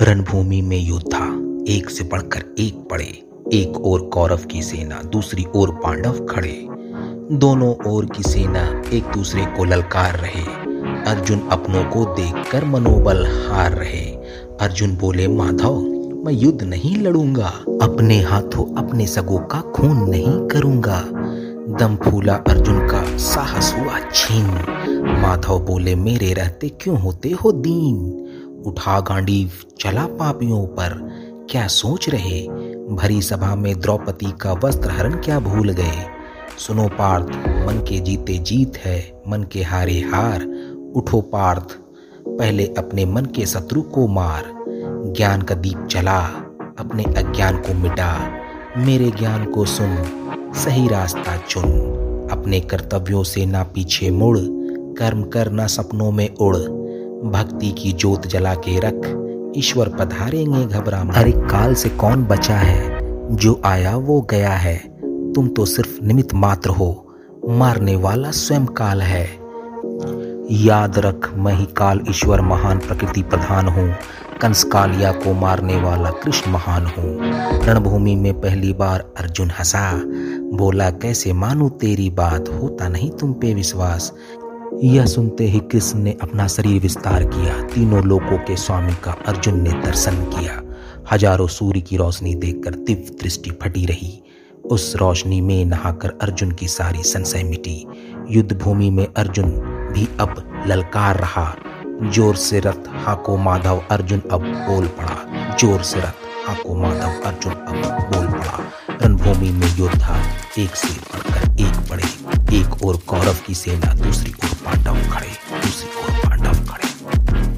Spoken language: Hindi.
रणभूमि में योद्धा, एक से बढ़कर एक पड़े। एक ओर कौरव की सेना, दूसरी ओर पांडव खड़े। दोनों ओर की सेना एक दूसरे को ललकार रहे। अर्जुन अपनों को देखकर मनोबल हार रहे। अर्जुन बोले, माधव, मैं युद्ध नहीं लड़ूँगा। अपने हाथों अपने सगों का खून नहीं करूँगा। दम फूला अर्जुन का, साहस हुआ छीन। माधव बोले, मेरे रहते क्यों होते हो दीन? उठा गांडी, चला पापियों पर। क्या सोच रहे? भरी सभा में द्रौपदी का वस्त्र हरण क्या भूल गए? सुनो पार्थ, मन के जीते जीत है, मन के हारे हार। उठो पार्थ, पहले अपने मन के शत्रु को मार। ज्ञान का दीप चला अपने अज्ञान को मिटा। मेरे ज्ञान को सुन, सही रास्ता चुन। अपने कर्तव्यों से ना पीछे मुड़, कर्म कर ना सपनों में उड़। भक्ति की जोत जला के रख, ईश्वर पधारेंगे घबरा अरे काल से कौन बचा है? जो आया वो गया है। तुम तो सिर्फ़ निमित मात्र हो। मारने वाला स्वयं काल है। याद रख, मैं ही काल ईश्वर महान प्रकृति प्रधान हूँ। कंस कालिया को मारने वाला कृष्ण महान हूँ। रणभूमि में पहली बार अर्जुन हंसा। बोला, कैसे मानू तेरी बात? होता नहीं तुम पे विश्वास। यह सुनते ही कृष्ण ने अपना शरीर विस्तार किया। तीनों लोगों के स्वामी का अर्जुन ने दर्शन किया। हज़ारों सूर्य की रोशनी देखकर दिव्य दृष्टि फटी रही। उस रोशनी में नहाकर अर्जुन की सारी संशय मिटी। युद्ध भूमि में अर्जुन भी अब ललकार रहा। ज़ोर से रथ, हाको माधव, अर्जुन अब बोल पड़ा। ज़ोर से रथ, हाको माधव, अर्जुन अब बोल पड़ा। रणभूमि में योद्धा एक से बढ़कर एक और कौरव की सेना दूसरी ओर